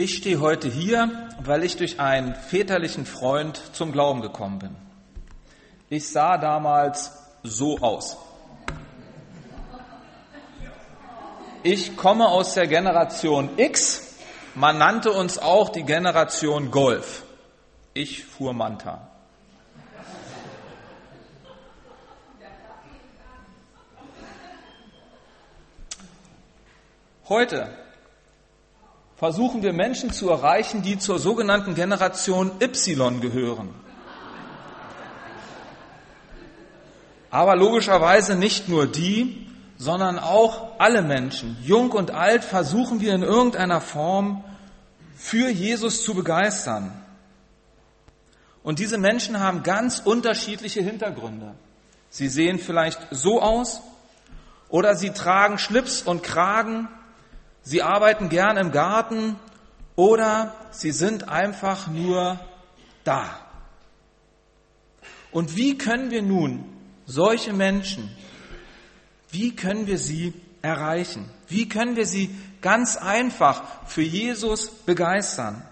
Ich stehe heute hier, weil ich durch einen väterlichen Freund zum Glauben gekommen bin. Ich sah damals so aus. Ich komme aus der Generation X. Man nannte uns auch die Generation Golf. Ich fuhr Manta. Heute versuchen wir Menschen zu erreichen, die zur sogenannten Generation Y gehören. Aber logischerweise nicht nur die, sondern auch alle Menschen, jung und alt, versuchen wir in irgendeiner Form für Jesus zu begeistern. Und diese Menschen haben ganz unterschiedliche Hintergründe. Sie sehen vielleicht so aus oder sie tragen Schlips und Kragen Sie arbeiten gern im Garten oder sie sind einfach nur da. Und wie können wir nun solche Menschen, wie können wir sie erreichen? Wie können wir sie ganz einfach für Jesus begeistern?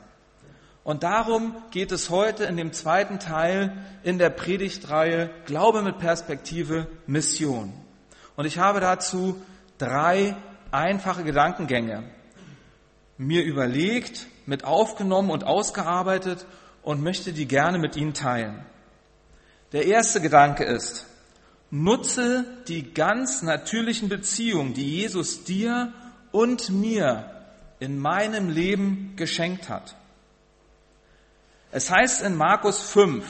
Und darum geht es heute in dem zweiten Teil in der Predigtreihe Glaube mit Perspektive Mission. Und ich habe dazu drei einfache Gedankengänge mir überlegt, mit aufgenommen und ausgearbeitet und möchte die gerne mit Ihnen teilen. Der erste Gedanke ist, nutze die ganz natürlichen Beziehungen, die Jesus dir und mir in meinem Leben geschenkt hat. Es heißt in Markus 5,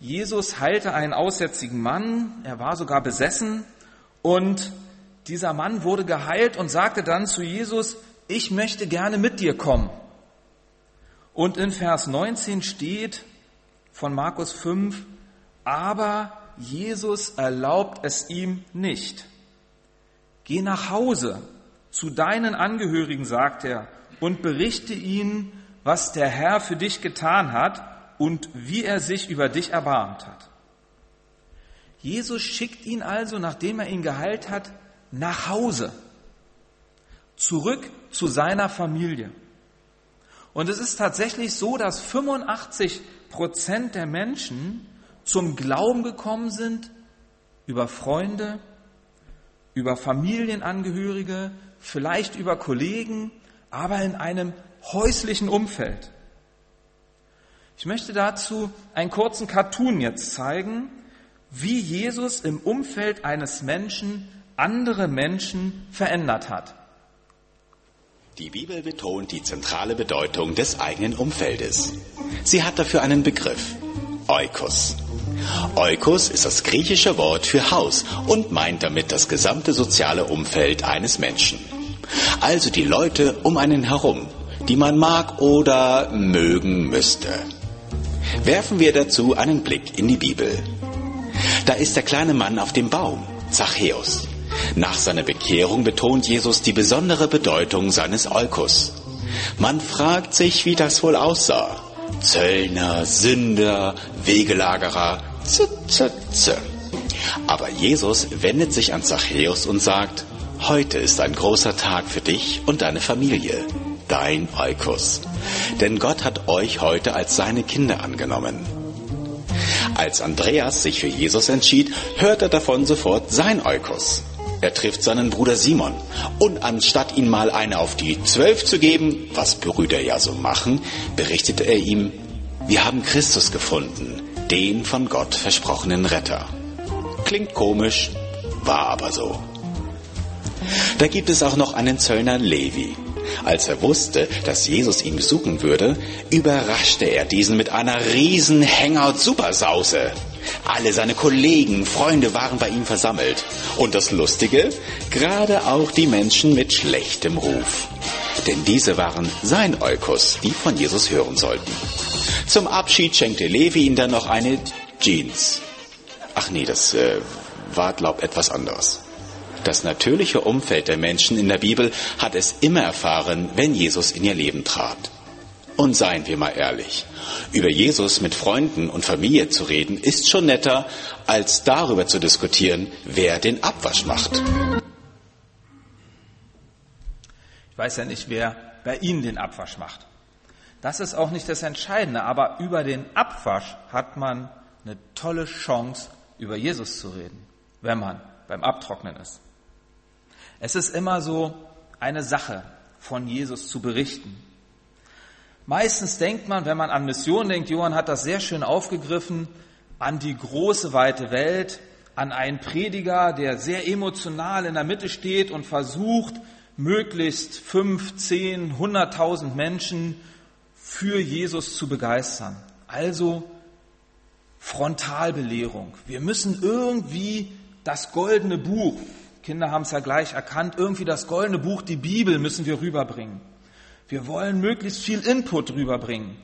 Jesus heilte einen aussätzigen Mann, er war sogar besessen und dieser Mann wurde geheilt und sagte dann zu Jesus, ich möchte gerne mit dir kommen. Und in Vers 19 steht von Markus 5, aber Jesus erlaubt es ihm nicht. Geh nach Hause zu deinen Angehörigen, sagt er, und berichte ihnen, was der Herr für dich getan hat und wie er sich über dich erbarmt hat. Jesus schickt ihn also, nachdem er ihn geheilt hat, nach Hause, zurück zu seiner Familie. Und es ist tatsächlich so, dass 85 Prozent der Menschen zum Glauben gekommen sind über Freunde, über Familienangehörige, vielleicht über Kollegen, aber in einem häuslichen Umfeld. Ich möchte dazu einen kurzen Cartoon jetzt zeigen, wie Jesus im Umfeld eines Menschen andere Menschen verändert hat. Die Bibel betont die zentrale Bedeutung des eigenen Umfeldes. Sie hat dafür einen Begriff, Oikos. Oikos ist das griechische Wort für Haus und meint damit das gesamte soziale Umfeld eines Menschen. Also die Leute um einen herum, die man mag oder mögen müsste. Werfen wir dazu einen Blick in die Bibel. Da ist der kleine Mann auf dem Baum, Zachäus. Nach seiner Bekehrung betont Jesus die besondere Bedeutung seines Eukos. Man fragt sich, wie das wohl aussah. Zöllner, Sünder, Wegelagerer, z, z, z. Aber Jesus wendet sich an Zachäus und sagt, heute ist ein großer Tag für dich und deine Familie, dein Eukos. Denn Gott hat euch heute als seine Kinder angenommen. Als Andreas sich für Jesus entschied, hört er davon sofort sein Eukos. Er trifft seinen Bruder Simon. Und anstatt ihm mal eine auf die Zwölf zu geben, was Brüder ja so machen, berichtet er ihm, wir haben Christus gefunden, den von Gott versprochenen Retter. Klingt komisch, war aber so. Da gibt es auch noch einen Zöllner Levi. Als er wusste, dass Jesus ihn besuchen würde, überraschte er diesen mit einer riesen Hangout-Supersause. Alle seine Kollegen, Freunde waren bei ihm versammelt. Und das Lustige, gerade auch die Menschen mit schlechtem Ruf. Denn diese waren sein Eukos, die von Jesus hören sollten. Zum Abschied schenkte Levi ihm dann noch eine Jeans. Ach nee, das äh, war, glaub, etwas anderes. Das natürliche Umfeld der Menschen in der Bibel hat es immer erfahren, wenn Jesus in ihr Leben trat. Und seien wir mal ehrlich, über Jesus mit Freunden und Familie zu reden, ist schon netter, als darüber zu diskutieren, wer den Abwasch macht. Ich weiß ja nicht, wer bei Ihnen den Abwasch macht. Das ist auch nicht das Entscheidende, aber über den Abwasch hat man eine tolle Chance, über Jesus zu reden, wenn man beim Abtrocknen ist. Es ist immer so eine Sache, von Jesus zu berichten. Meistens denkt man, wenn man an Mission denkt, Johann hat das sehr schön aufgegriffen, an die große, weite Welt, an einen Prediger, der sehr emotional in der Mitte steht und versucht, möglichst fünf, zehn, hunderttausend Menschen für Jesus zu begeistern. Also Frontalbelehrung. Wir müssen irgendwie das goldene Buch, Kinder haben es ja gleich erkannt, irgendwie das goldene Buch, die Bibel müssen wir rüberbringen. Wir wollen möglichst viel Input rüberbringen.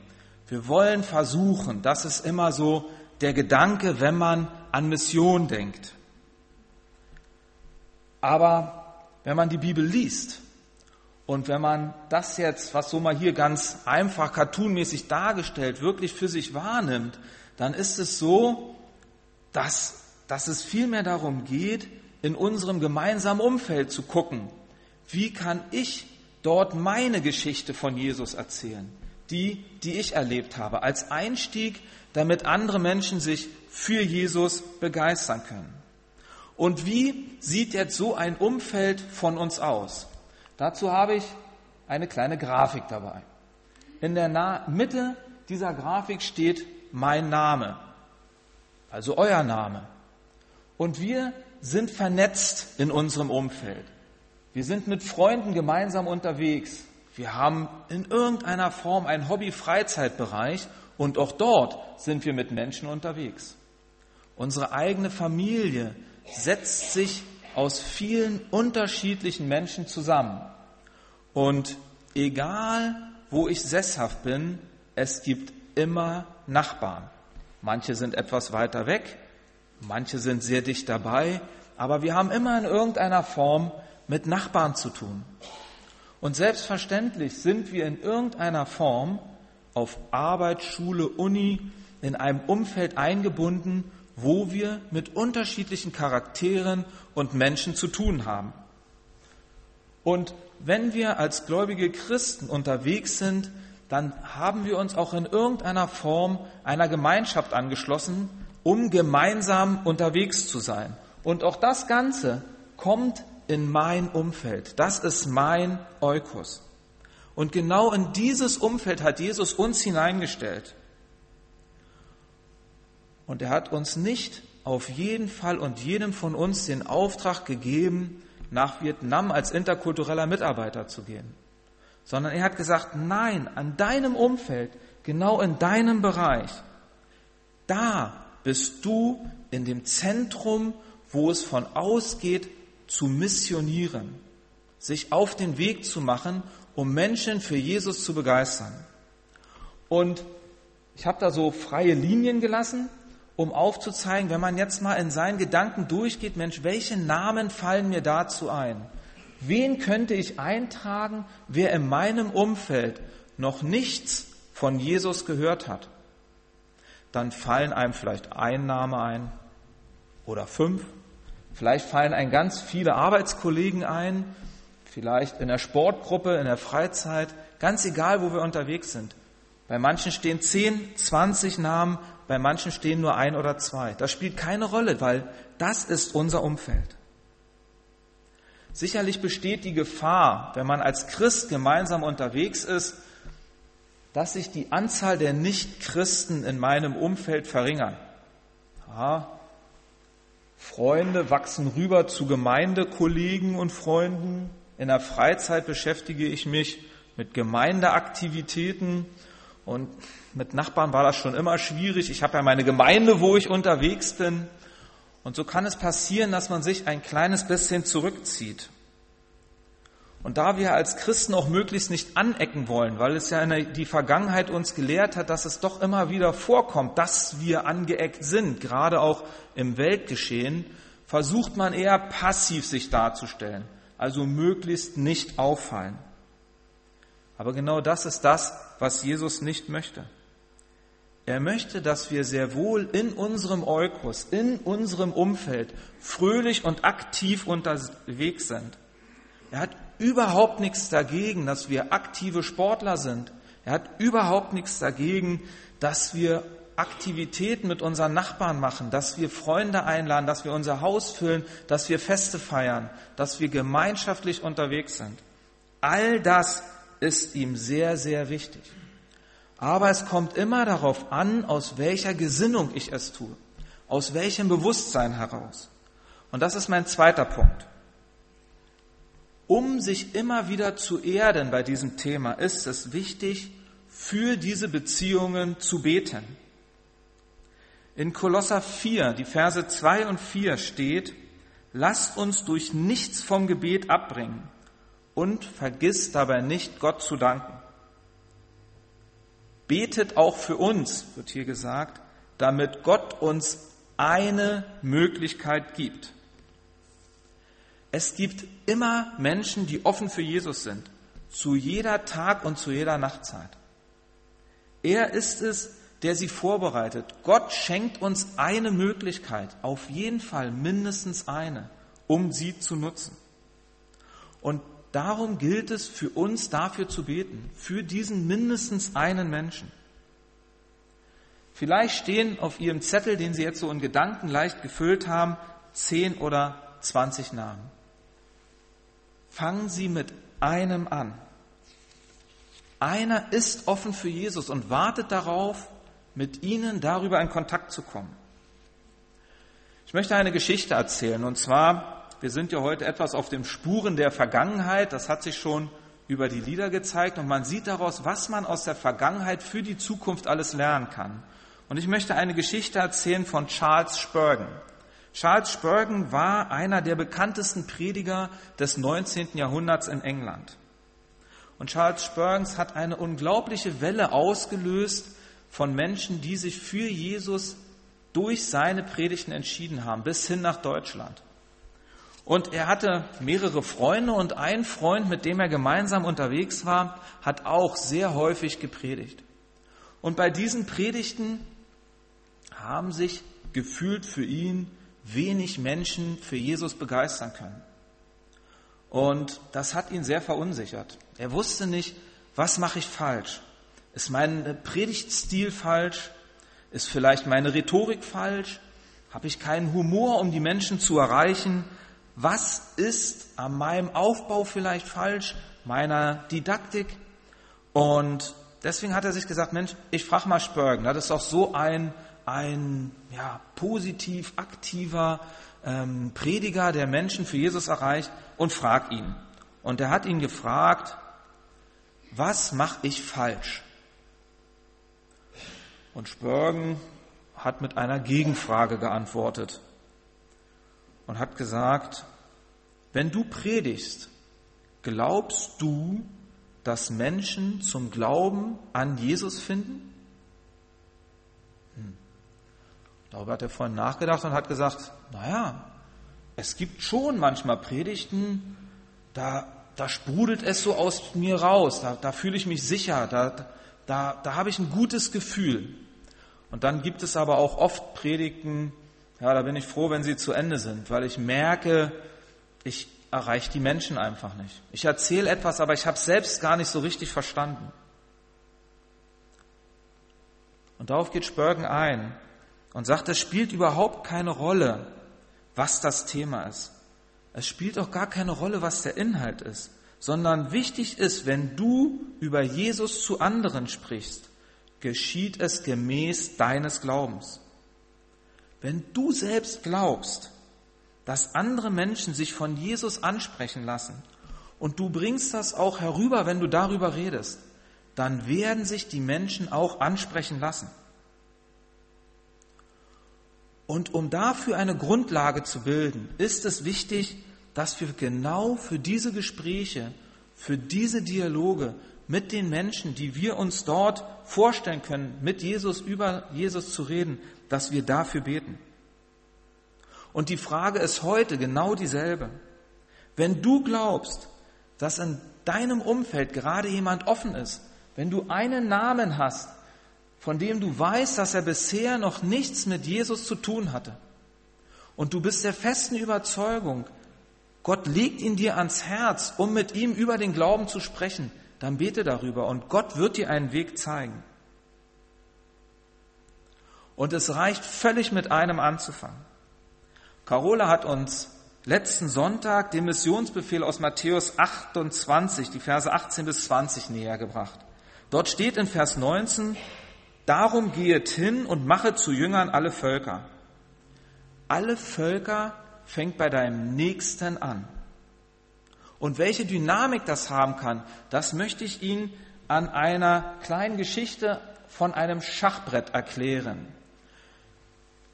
Wir wollen versuchen, das ist immer so der Gedanke, wenn man an Mission denkt. Aber wenn man die Bibel liest und wenn man das jetzt, was so mal hier ganz einfach cartoonmäßig dargestellt, wirklich für sich wahrnimmt, dann ist es so, dass, dass es vielmehr darum geht, in unserem gemeinsamen Umfeld zu gucken, wie kann ich dort meine Geschichte von Jesus erzählen, die, die ich erlebt habe, als Einstieg, damit andere Menschen sich für Jesus begeistern können. Und wie sieht jetzt so ein Umfeld von uns aus? Dazu habe ich eine kleine Grafik dabei. In der Mitte dieser Grafik steht mein Name, also euer Name. Und wir sind vernetzt in unserem Umfeld. Wir sind mit Freunden gemeinsam unterwegs. Wir haben in irgendeiner Form einen Hobby-Freizeitbereich und auch dort sind wir mit Menschen unterwegs. Unsere eigene Familie setzt sich aus vielen unterschiedlichen Menschen zusammen. Und egal, wo ich sesshaft bin, es gibt immer Nachbarn. Manche sind etwas weiter weg, Manche sind sehr dicht dabei, aber wir haben immer in irgendeiner Form mit Nachbarn zu tun. Und selbstverständlich sind wir in irgendeiner Form auf Arbeit, Schule, Uni, in einem Umfeld eingebunden, wo wir mit unterschiedlichen Charakteren und Menschen zu tun haben. Und wenn wir als gläubige Christen unterwegs sind, dann haben wir uns auch in irgendeiner Form einer Gemeinschaft angeschlossen, um gemeinsam unterwegs zu sein. Und auch das Ganze kommt in mein Umfeld. Das ist mein Eukos. Und genau in dieses Umfeld hat Jesus uns hineingestellt. Und er hat uns nicht auf jeden Fall und jedem von uns den Auftrag gegeben, nach Vietnam als interkultureller Mitarbeiter zu gehen, sondern er hat gesagt, nein, an deinem Umfeld, genau in deinem Bereich, da bist du in dem Zentrum, wo es von ausgeht, zu missionieren, sich auf den Weg zu machen, um Menschen für Jesus zu begeistern. Und ich habe da so freie Linien gelassen, um aufzuzeigen, wenn man jetzt mal in seinen Gedanken durchgeht, Mensch, welche Namen fallen mir dazu ein? Wen könnte ich eintragen, wer in meinem Umfeld noch nichts von Jesus gehört hat? dann fallen einem vielleicht ein Name ein oder fünf. Vielleicht fallen einem ganz viele Arbeitskollegen ein, vielleicht in der Sportgruppe, in der Freizeit, ganz egal, wo wir unterwegs sind. Bei manchen stehen 10, 20 Namen, bei manchen stehen nur ein oder zwei. Das spielt keine Rolle, weil das ist unser Umfeld. Sicherlich besteht die Gefahr, wenn man als Christ gemeinsam unterwegs ist, dass sich die Anzahl der Nichtchristen in meinem Umfeld verringern. Ja, Freunde wachsen rüber zu Gemeindekollegen und Freunden. In der Freizeit beschäftige ich mich mit Gemeindeaktivitäten und mit Nachbarn war das schon immer schwierig. Ich habe ja meine Gemeinde, wo ich unterwegs bin. Und so kann es passieren, dass man sich ein kleines bisschen zurückzieht. Und da wir als Christen auch möglichst nicht anecken wollen, weil es ja die Vergangenheit uns gelehrt hat, dass es doch immer wieder vorkommt, dass wir angeeckt sind, gerade auch im Weltgeschehen, versucht man eher passiv sich darzustellen, also möglichst nicht auffallen. Aber genau das ist das, was Jesus nicht möchte. Er möchte, dass wir sehr wohl in unserem Eukos, in unserem Umfeld fröhlich und aktiv unterwegs sind. Er hat überhaupt nichts dagegen, dass wir aktive Sportler sind. Er hat überhaupt nichts dagegen, dass wir Aktivitäten mit unseren Nachbarn machen, dass wir Freunde einladen, dass wir unser Haus füllen, dass wir Feste feiern, dass wir gemeinschaftlich unterwegs sind. All das ist ihm sehr, sehr wichtig. Aber es kommt immer darauf an, aus welcher Gesinnung ich es tue, aus welchem Bewusstsein heraus. Und das ist mein zweiter Punkt. Um sich immer wieder zu erden bei diesem Thema, ist es wichtig, für diese Beziehungen zu beten. In Kolosser 4, die Verse 2 und 4 steht, lasst uns durch nichts vom Gebet abbringen und vergiss dabei nicht, Gott zu danken. Betet auch für uns, wird hier gesagt, damit Gott uns eine Möglichkeit gibt. Es gibt immer Menschen, die offen für Jesus sind, zu jeder Tag und zu jeder Nachtzeit. Er ist es, der sie vorbereitet. Gott schenkt uns eine Möglichkeit, auf jeden Fall mindestens eine, um sie zu nutzen. Und darum gilt es für uns dafür zu beten, für diesen mindestens einen Menschen. Vielleicht stehen auf Ihrem Zettel, den Sie jetzt so in Gedanken leicht gefüllt haben, zehn oder zwanzig Namen. Fangen Sie mit einem an. Einer ist offen für Jesus und wartet darauf, mit ihnen darüber in Kontakt zu kommen. Ich möchte eine Geschichte erzählen und zwar, wir sind ja heute etwas auf den Spuren der Vergangenheit, das hat sich schon über die Lieder gezeigt und man sieht daraus, was man aus der Vergangenheit für die Zukunft alles lernen kann. Und ich möchte eine Geschichte erzählen von Charles Spurgeon. Charles Spurgeon war einer der bekanntesten Prediger des 19. Jahrhunderts in England. Und Charles Spurgeon hat eine unglaubliche Welle ausgelöst von Menschen, die sich für Jesus durch seine Predigten entschieden haben, bis hin nach Deutschland. Und er hatte mehrere Freunde und ein Freund, mit dem er gemeinsam unterwegs war, hat auch sehr häufig gepredigt. Und bei diesen Predigten haben sich gefühlt für ihn wenig Menschen für Jesus begeistern können. Und das hat ihn sehr verunsichert. Er wusste nicht, was mache ich falsch? Ist mein Predigtstil falsch? Ist vielleicht meine Rhetorik falsch? Habe ich keinen Humor, um die Menschen zu erreichen? Was ist an meinem Aufbau vielleicht falsch, meiner Didaktik? Und deswegen hat er sich gesagt, Mensch, ich frage mal Spurgeon. Das ist auch so ein, ein ja, positiv aktiver ähm, Prediger, der Menschen für Jesus erreicht und frag ihn. Und er hat ihn gefragt, was mache ich falsch? Und Spurgeon hat mit einer Gegenfrage geantwortet und hat gesagt, wenn du predigst, glaubst du, dass Menschen zum Glauben an Jesus finden? Darüber hat er vorhin nachgedacht und hat gesagt, naja, es gibt schon manchmal Predigten, da, da sprudelt es so aus mir raus, da, da fühle ich mich sicher, da, da, da habe ich ein gutes Gefühl. Und dann gibt es aber auch oft Predigten, ja, da bin ich froh, wenn sie zu Ende sind, weil ich merke, ich erreiche die Menschen einfach nicht. Ich erzähle etwas, aber ich habe es selbst gar nicht so richtig verstanden. Und darauf geht Spurgeon ein und sagt, es spielt überhaupt keine Rolle, was das Thema ist. Es spielt auch gar keine Rolle, was der Inhalt ist, sondern wichtig ist, wenn du über Jesus zu anderen sprichst, geschieht es gemäß deines Glaubens. Wenn du selbst glaubst, dass andere Menschen sich von Jesus ansprechen lassen und du bringst das auch herüber, wenn du darüber redest, dann werden sich die Menschen auch ansprechen lassen. Und um dafür eine Grundlage zu bilden, ist es wichtig, dass wir genau für diese Gespräche, für diese Dialoge mit den Menschen, die wir uns dort vorstellen können, mit Jesus über Jesus zu reden, dass wir dafür beten. Und die Frage ist heute genau dieselbe. Wenn du glaubst, dass in deinem Umfeld gerade jemand offen ist, wenn du einen Namen hast, von dem du weißt, dass er bisher noch nichts mit Jesus zu tun hatte, und du bist der festen Überzeugung, Gott legt ihn dir ans Herz, um mit ihm über den Glauben zu sprechen, dann bete darüber und Gott wird dir einen Weg zeigen. Und es reicht völlig mit einem anzufangen. Carola hat uns letzten Sonntag den Missionsbefehl aus Matthäus 28, die Verse 18 bis 20 näher gebracht. Dort steht in Vers 19, Darum gehet hin und mache zu Jüngern alle Völker. Alle Völker fängt bei deinem Nächsten an. Und welche Dynamik das haben kann, das möchte ich Ihnen an einer kleinen Geschichte von einem Schachbrett erklären.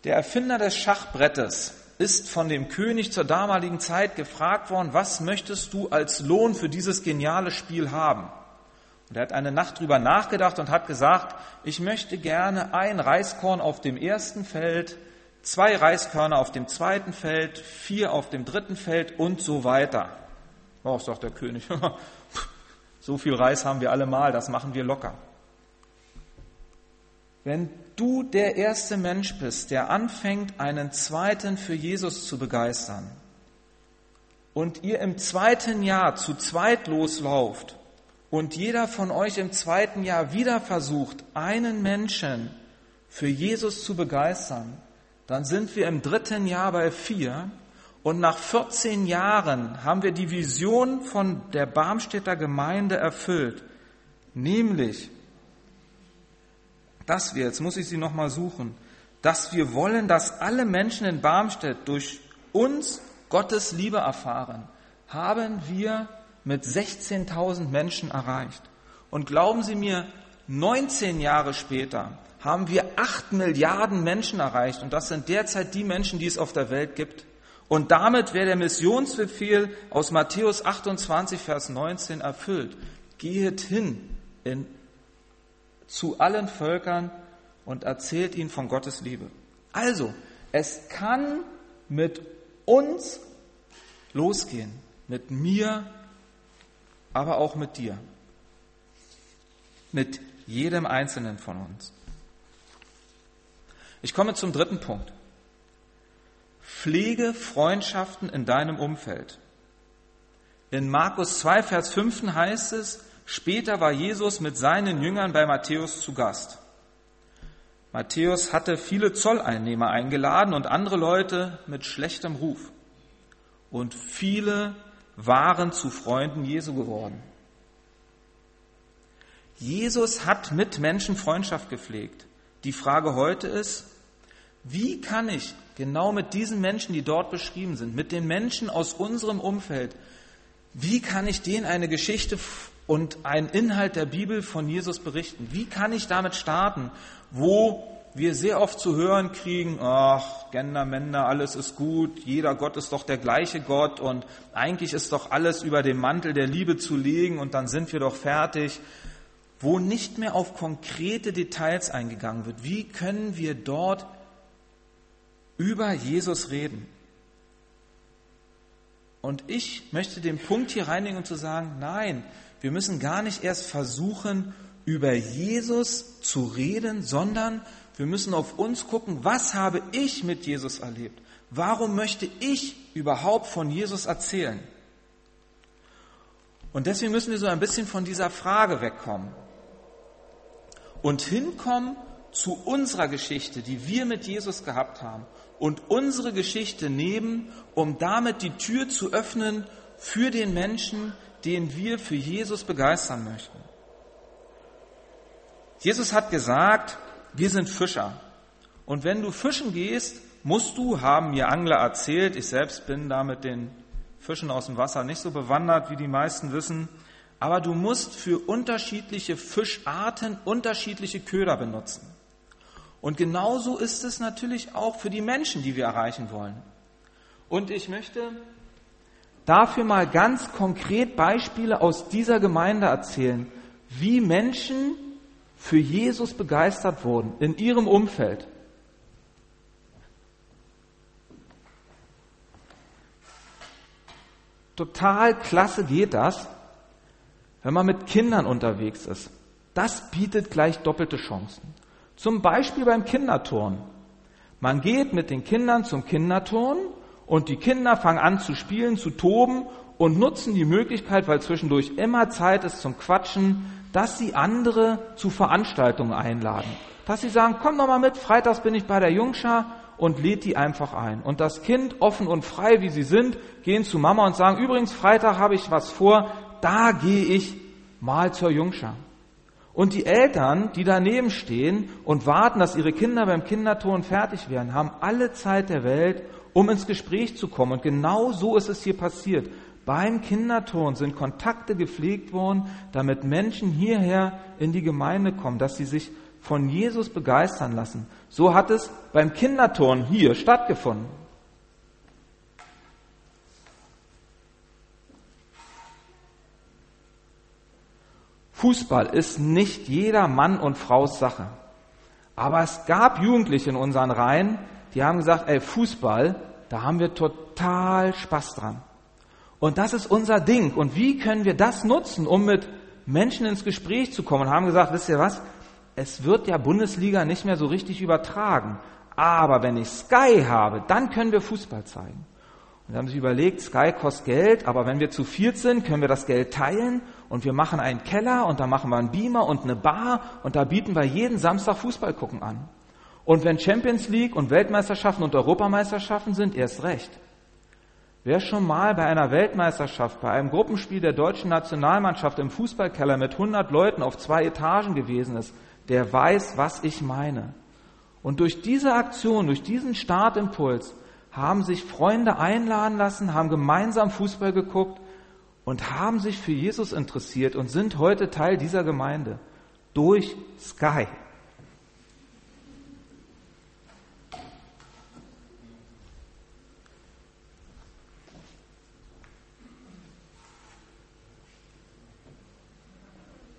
Der Erfinder des Schachbrettes ist von dem König zur damaligen Zeit gefragt worden, was möchtest du als Lohn für dieses geniale Spiel haben? Und er hat eine Nacht drüber nachgedacht und hat gesagt, ich möchte gerne ein Reiskorn auf dem ersten Feld, zwei Reiskörner auf dem zweiten Feld, vier auf dem dritten Feld und so weiter. Oh, sagt der König, so viel Reis haben wir alle mal, das machen wir locker. Wenn du der erste Mensch bist, der anfängt, einen zweiten für Jesus zu begeistern, und ihr im zweiten Jahr zu zweit loslauft und jeder von euch im zweiten Jahr wieder versucht, einen Menschen für Jesus zu begeistern, dann sind wir im dritten Jahr bei vier. Und nach 14 Jahren haben wir die Vision von der Barmstädter Gemeinde erfüllt, nämlich dass wir, jetzt muss ich sie nochmal suchen, dass wir wollen, dass alle Menschen in Barmstedt durch uns Gottes Liebe erfahren, haben wir mit 16.000 Menschen erreicht. Und glauben Sie mir, 19 Jahre später haben wir 8 Milliarden Menschen erreicht. Und das sind derzeit die Menschen, die es auf der Welt gibt. Und damit wäre der Missionsbefehl aus Matthäus 28, Vers 19 erfüllt. Gehet hin in zu allen Völkern und erzählt ihnen von Gottes Liebe. Also, es kann mit uns losgehen, mit mir, aber auch mit dir, mit jedem Einzelnen von uns. Ich komme zum dritten Punkt. Pflege Freundschaften in deinem Umfeld. In Markus 2, Vers 5 heißt es, Später war Jesus mit seinen Jüngern bei Matthäus zu Gast. Matthäus hatte viele Zolleinnehmer eingeladen und andere Leute mit schlechtem Ruf. Und viele waren zu Freunden Jesu geworden. Jesus hat mit Menschen Freundschaft gepflegt. Die Frage heute ist, wie kann ich genau mit diesen Menschen, die dort beschrieben sind, mit den Menschen aus unserem Umfeld, wie kann ich denen eine Geschichte und einen Inhalt der Bibel von Jesus berichten. Wie kann ich damit starten, wo wir sehr oft zu hören kriegen, ach, Gender, Männer, alles ist gut, jeder Gott ist doch der gleiche Gott und eigentlich ist doch alles über dem Mantel der Liebe zu legen und dann sind wir doch fertig, wo nicht mehr auf konkrete Details eingegangen wird. Wie können wir dort über Jesus reden? Und ich möchte den Punkt hier reinigen und zu sagen, nein, wir müssen gar nicht erst versuchen, über Jesus zu reden, sondern wir müssen auf uns gucken, was habe ich mit Jesus erlebt? Warum möchte ich überhaupt von Jesus erzählen? Und deswegen müssen wir so ein bisschen von dieser Frage wegkommen und hinkommen zu unserer Geschichte, die wir mit Jesus gehabt haben und unsere Geschichte nehmen, um damit die Tür zu öffnen für den Menschen, den wir für Jesus begeistern möchten. Jesus hat gesagt, wir sind Fischer. Und wenn du fischen gehst, musst du, haben mir Angler erzählt, ich selbst bin da mit den Fischen aus dem Wasser nicht so bewandert, wie die meisten wissen, aber du musst für unterschiedliche Fischarten unterschiedliche Köder benutzen. Und genauso ist es natürlich auch für die Menschen, die wir erreichen wollen. Und ich möchte dafür mal ganz konkret Beispiele aus dieser Gemeinde erzählen, wie Menschen für Jesus begeistert wurden in ihrem Umfeld. Total klasse geht das, wenn man mit Kindern unterwegs ist. Das bietet gleich doppelte Chancen. Zum Beispiel beim Kinderturnen. Man geht mit den Kindern zum Kinderturnen und die Kinder fangen an zu spielen, zu toben und nutzen die Möglichkeit, weil zwischendurch immer Zeit ist zum Quatschen, dass sie andere zu Veranstaltungen einladen. Dass sie sagen, komm doch mal mit, freitags bin ich bei der Jungschar und lädt die einfach ein. Und das Kind, offen und frei wie sie sind, gehen zu Mama und sagen, übrigens, Freitag habe ich was vor, da gehe ich mal zur Jungschar. Und die Eltern, die daneben stehen und warten, dass ihre Kinder beim Kinderton fertig werden, haben alle Zeit der Welt, um ins Gespräch zu kommen. Und genau so ist es hier passiert. Beim Kinderton sind Kontakte gepflegt worden, damit Menschen hierher in die Gemeinde kommen, dass sie sich von Jesus begeistern lassen. So hat es beim Kinderturn hier stattgefunden. Fußball ist nicht jeder Mann und Fraus Sache. Aber es gab Jugendliche in unseren Reihen, die haben gesagt, ey, Fußball, da haben wir total Spaß dran. Und das ist unser Ding. Und wie können wir das nutzen, um mit Menschen ins Gespräch zu kommen? Und haben gesagt, wisst ihr was? es wird ja Bundesliga nicht mehr so richtig übertragen. Aber wenn ich Sky habe, dann können wir Fußball zeigen. Und haben sich überlegt, Sky kostet Geld, aber wenn wir zu viert sind, können wir das Geld teilen und wir machen einen Keller und da machen wir einen Beamer und eine Bar und da bieten wir jeden Samstag Fußball gucken an. Und wenn Champions League und Weltmeisterschaften und Europameisterschaften sind, erst recht. Wer schon mal bei einer Weltmeisterschaft, bei einem Gruppenspiel der deutschen Nationalmannschaft im Fußballkeller mit 100 Leuten auf zwei Etagen gewesen ist, der weiß, was ich meine. Und durch diese Aktion, durch diesen Startimpuls haben sich Freunde einladen lassen, haben gemeinsam Fußball geguckt und haben sich für Jesus interessiert und sind heute Teil dieser Gemeinde. Durch Sky.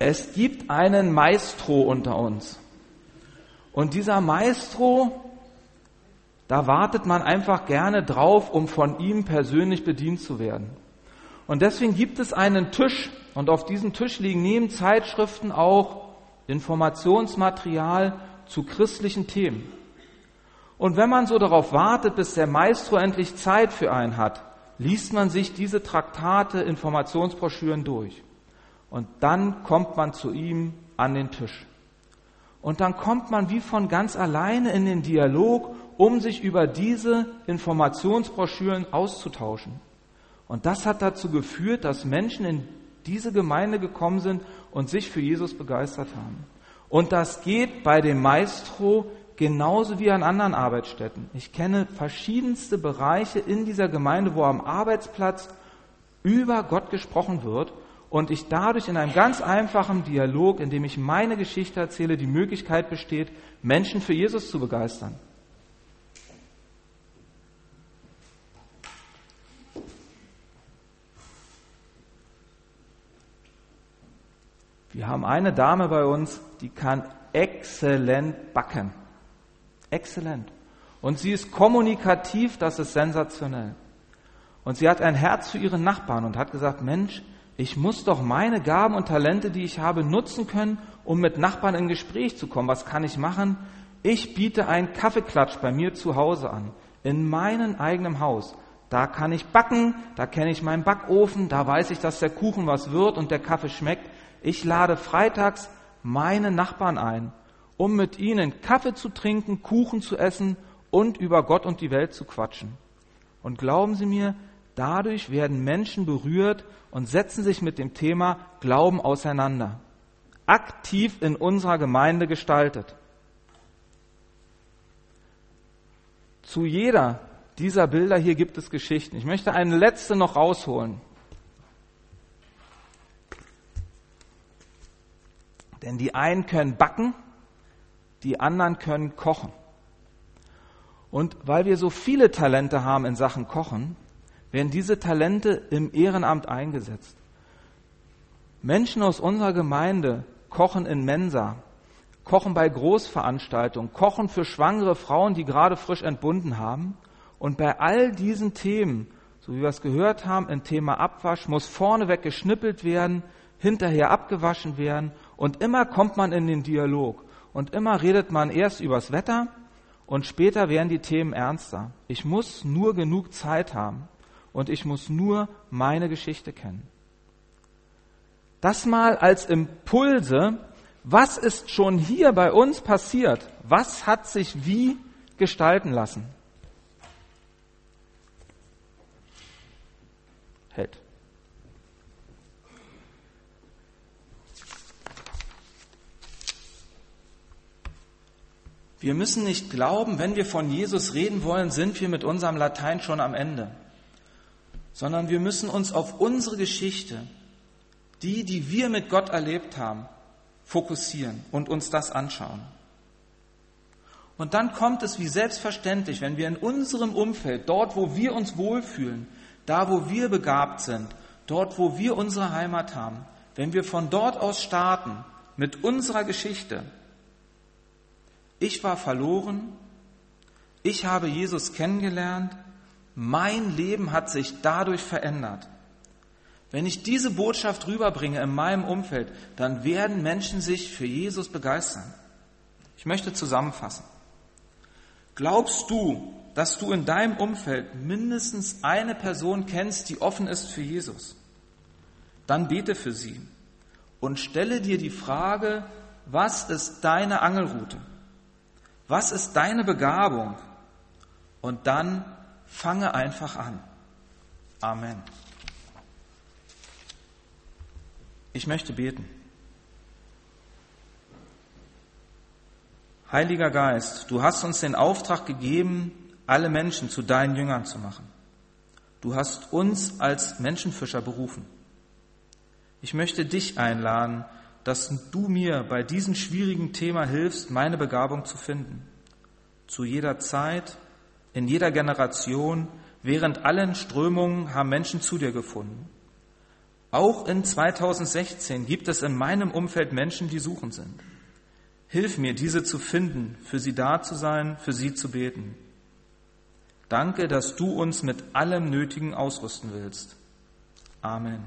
Es gibt einen Maestro unter uns. Und dieser Maestro, da wartet man einfach gerne drauf, um von ihm persönlich bedient zu werden. Und deswegen gibt es einen Tisch und auf diesem Tisch liegen neben Zeitschriften auch Informationsmaterial zu christlichen Themen. Und wenn man so darauf wartet, bis der Maestro endlich Zeit für einen hat, liest man sich diese Traktate, Informationsbroschüren durch. Und dann kommt man zu ihm an den Tisch. Und dann kommt man wie von ganz alleine in den Dialog, um sich über diese Informationsbroschüren auszutauschen. Und das hat dazu geführt, dass Menschen in diese Gemeinde gekommen sind und sich für Jesus begeistert haben. Und das geht bei dem Maestro genauso wie an anderen Arbeitsstätten. Ich kenne verschiedenste Bereiche in dieser Gemeinde, wo am Arbeitsplatz über Gott gesprochen wird und ich dadurch in einem ganz einfachen Dialog, in dem ich meine Geschichte erzähle, die Möglichkeit besteht, Menschen für Jesus zu begeistern. Wir haben eine Dame bei uns, die kann exzellent backen. Exzellent. Und sie ist kommunikativ, das ist sensationell. Und sie hat ein Herz für ihren Nachbarn und hat gesagt, Mensch, ich muss doch meine Gaben und Talente, die ich habe, nutzen können, um mit Nachbarn in Gespräch zu kommen. Was kann ich machen? Ich biete einen Kaffeeklatsch bei mir zu Hause an, in meinem eigenen Haus. Da kann ich backen, da kenne ich meinen Backofen, da weiß ich, dass der Kuchen was wird und der Kaffee schmeckt. Ich lade freitags meine Nachbarn ein, um mit ihnen Kaffee zu trinken, Kuchen zu essen und über Gott und die Welt zu quatschen. Und glauben Sie mir, Dadurch werden Menschen berührt und setzen sich mit dem Thema Glauben auseinander. Aktiv in unserer Gemeinde gestaltet. Zu jeder dieser Bilder hier gibt es Geschichten. Ich möchte eine letzte noch rausholen. Denn die einen können backen, die anderen können kochen. Und weil wir so viele Talente haben in Sachen Kochen, werden diese Talente im Ehrenamt eingesetzt. Menschen aus unserer Gemeinde kochen in Mensa, kochen bei Großveranstaltungen, kochen für schwangere Frauen, die gerade frisch entbunden haben. Und bei all diesen Themen, so wie wir es gehört haben, im Thema Abwasch, muss vorneweg geschnippelt werden, hinterher abgewaschen werden und immer kommt man in den Dialog und immer redet man erst übers Wetter und später werden die Themen ernster. Ich muss nur genug Zeit haben und ich muss nur meine Geschichte kennen. Das mal als Impulse, was ist schon hier bei uns passiert? Was hat sich wie gestalten lassen? Hält. Wir müssen nicht glauben, wenn wir von Jesus reden wollen, sind wir mit unserem Latein schon am Ende, sondern wir müssen uns auf unsere Geschichte, die, die wir mit Gott erlebt haben, fokussieren und uns das anschauen. Und dann kommt es wie selbstverständlich, wenn wir in unserem Umfeld, dort wo wir uns wohlfühlen, da wo wir begabt sind, dort wo wir unsere Heimat haben, wenn wir von dort aus starten mit unserer Geschichte, ich war verloren, ich habe Jesus kennengelernt, mein Leben hat sich dadurch verändert. Wenn ich diese Botschaft rüberbringe in meinem Umfeld, dann werden Menschen sich für Jesus begeistern. Ich möchte zusammenfassen. Glaubst du, dass du in deinem Umfeld mindestens eine Person kennst, die offen ist für Jesus? Dann bete für sie und stelle dir die Frage, was ist deine Angelroute? Was ist deine Begabung? Und dann fange einfach an. Amen. Ich möchte beten. Heiliger Geist, du hast uns den Auftrag gegeben, alle Menschen zu deinen Jüngern zu machen. Du hast uns als Menschenfischer berufen. Ich möchte dich einladen, dass du mir bei diesem schwierigen Thema hilfst, meine Begabung zu finden. Zu jeder Zeit, in jeder Generation, während allen Strömungen haben Menschen zu dir gefunden. Auch in 2016 gibt es in meinem Umfeld Menschen, die suchen sind. Hilf mir, diese zu finden, für sie da zu sein, für sie zu beten. Danke, dass du uns mit allem Nötigen ausrüsten willst. Amen.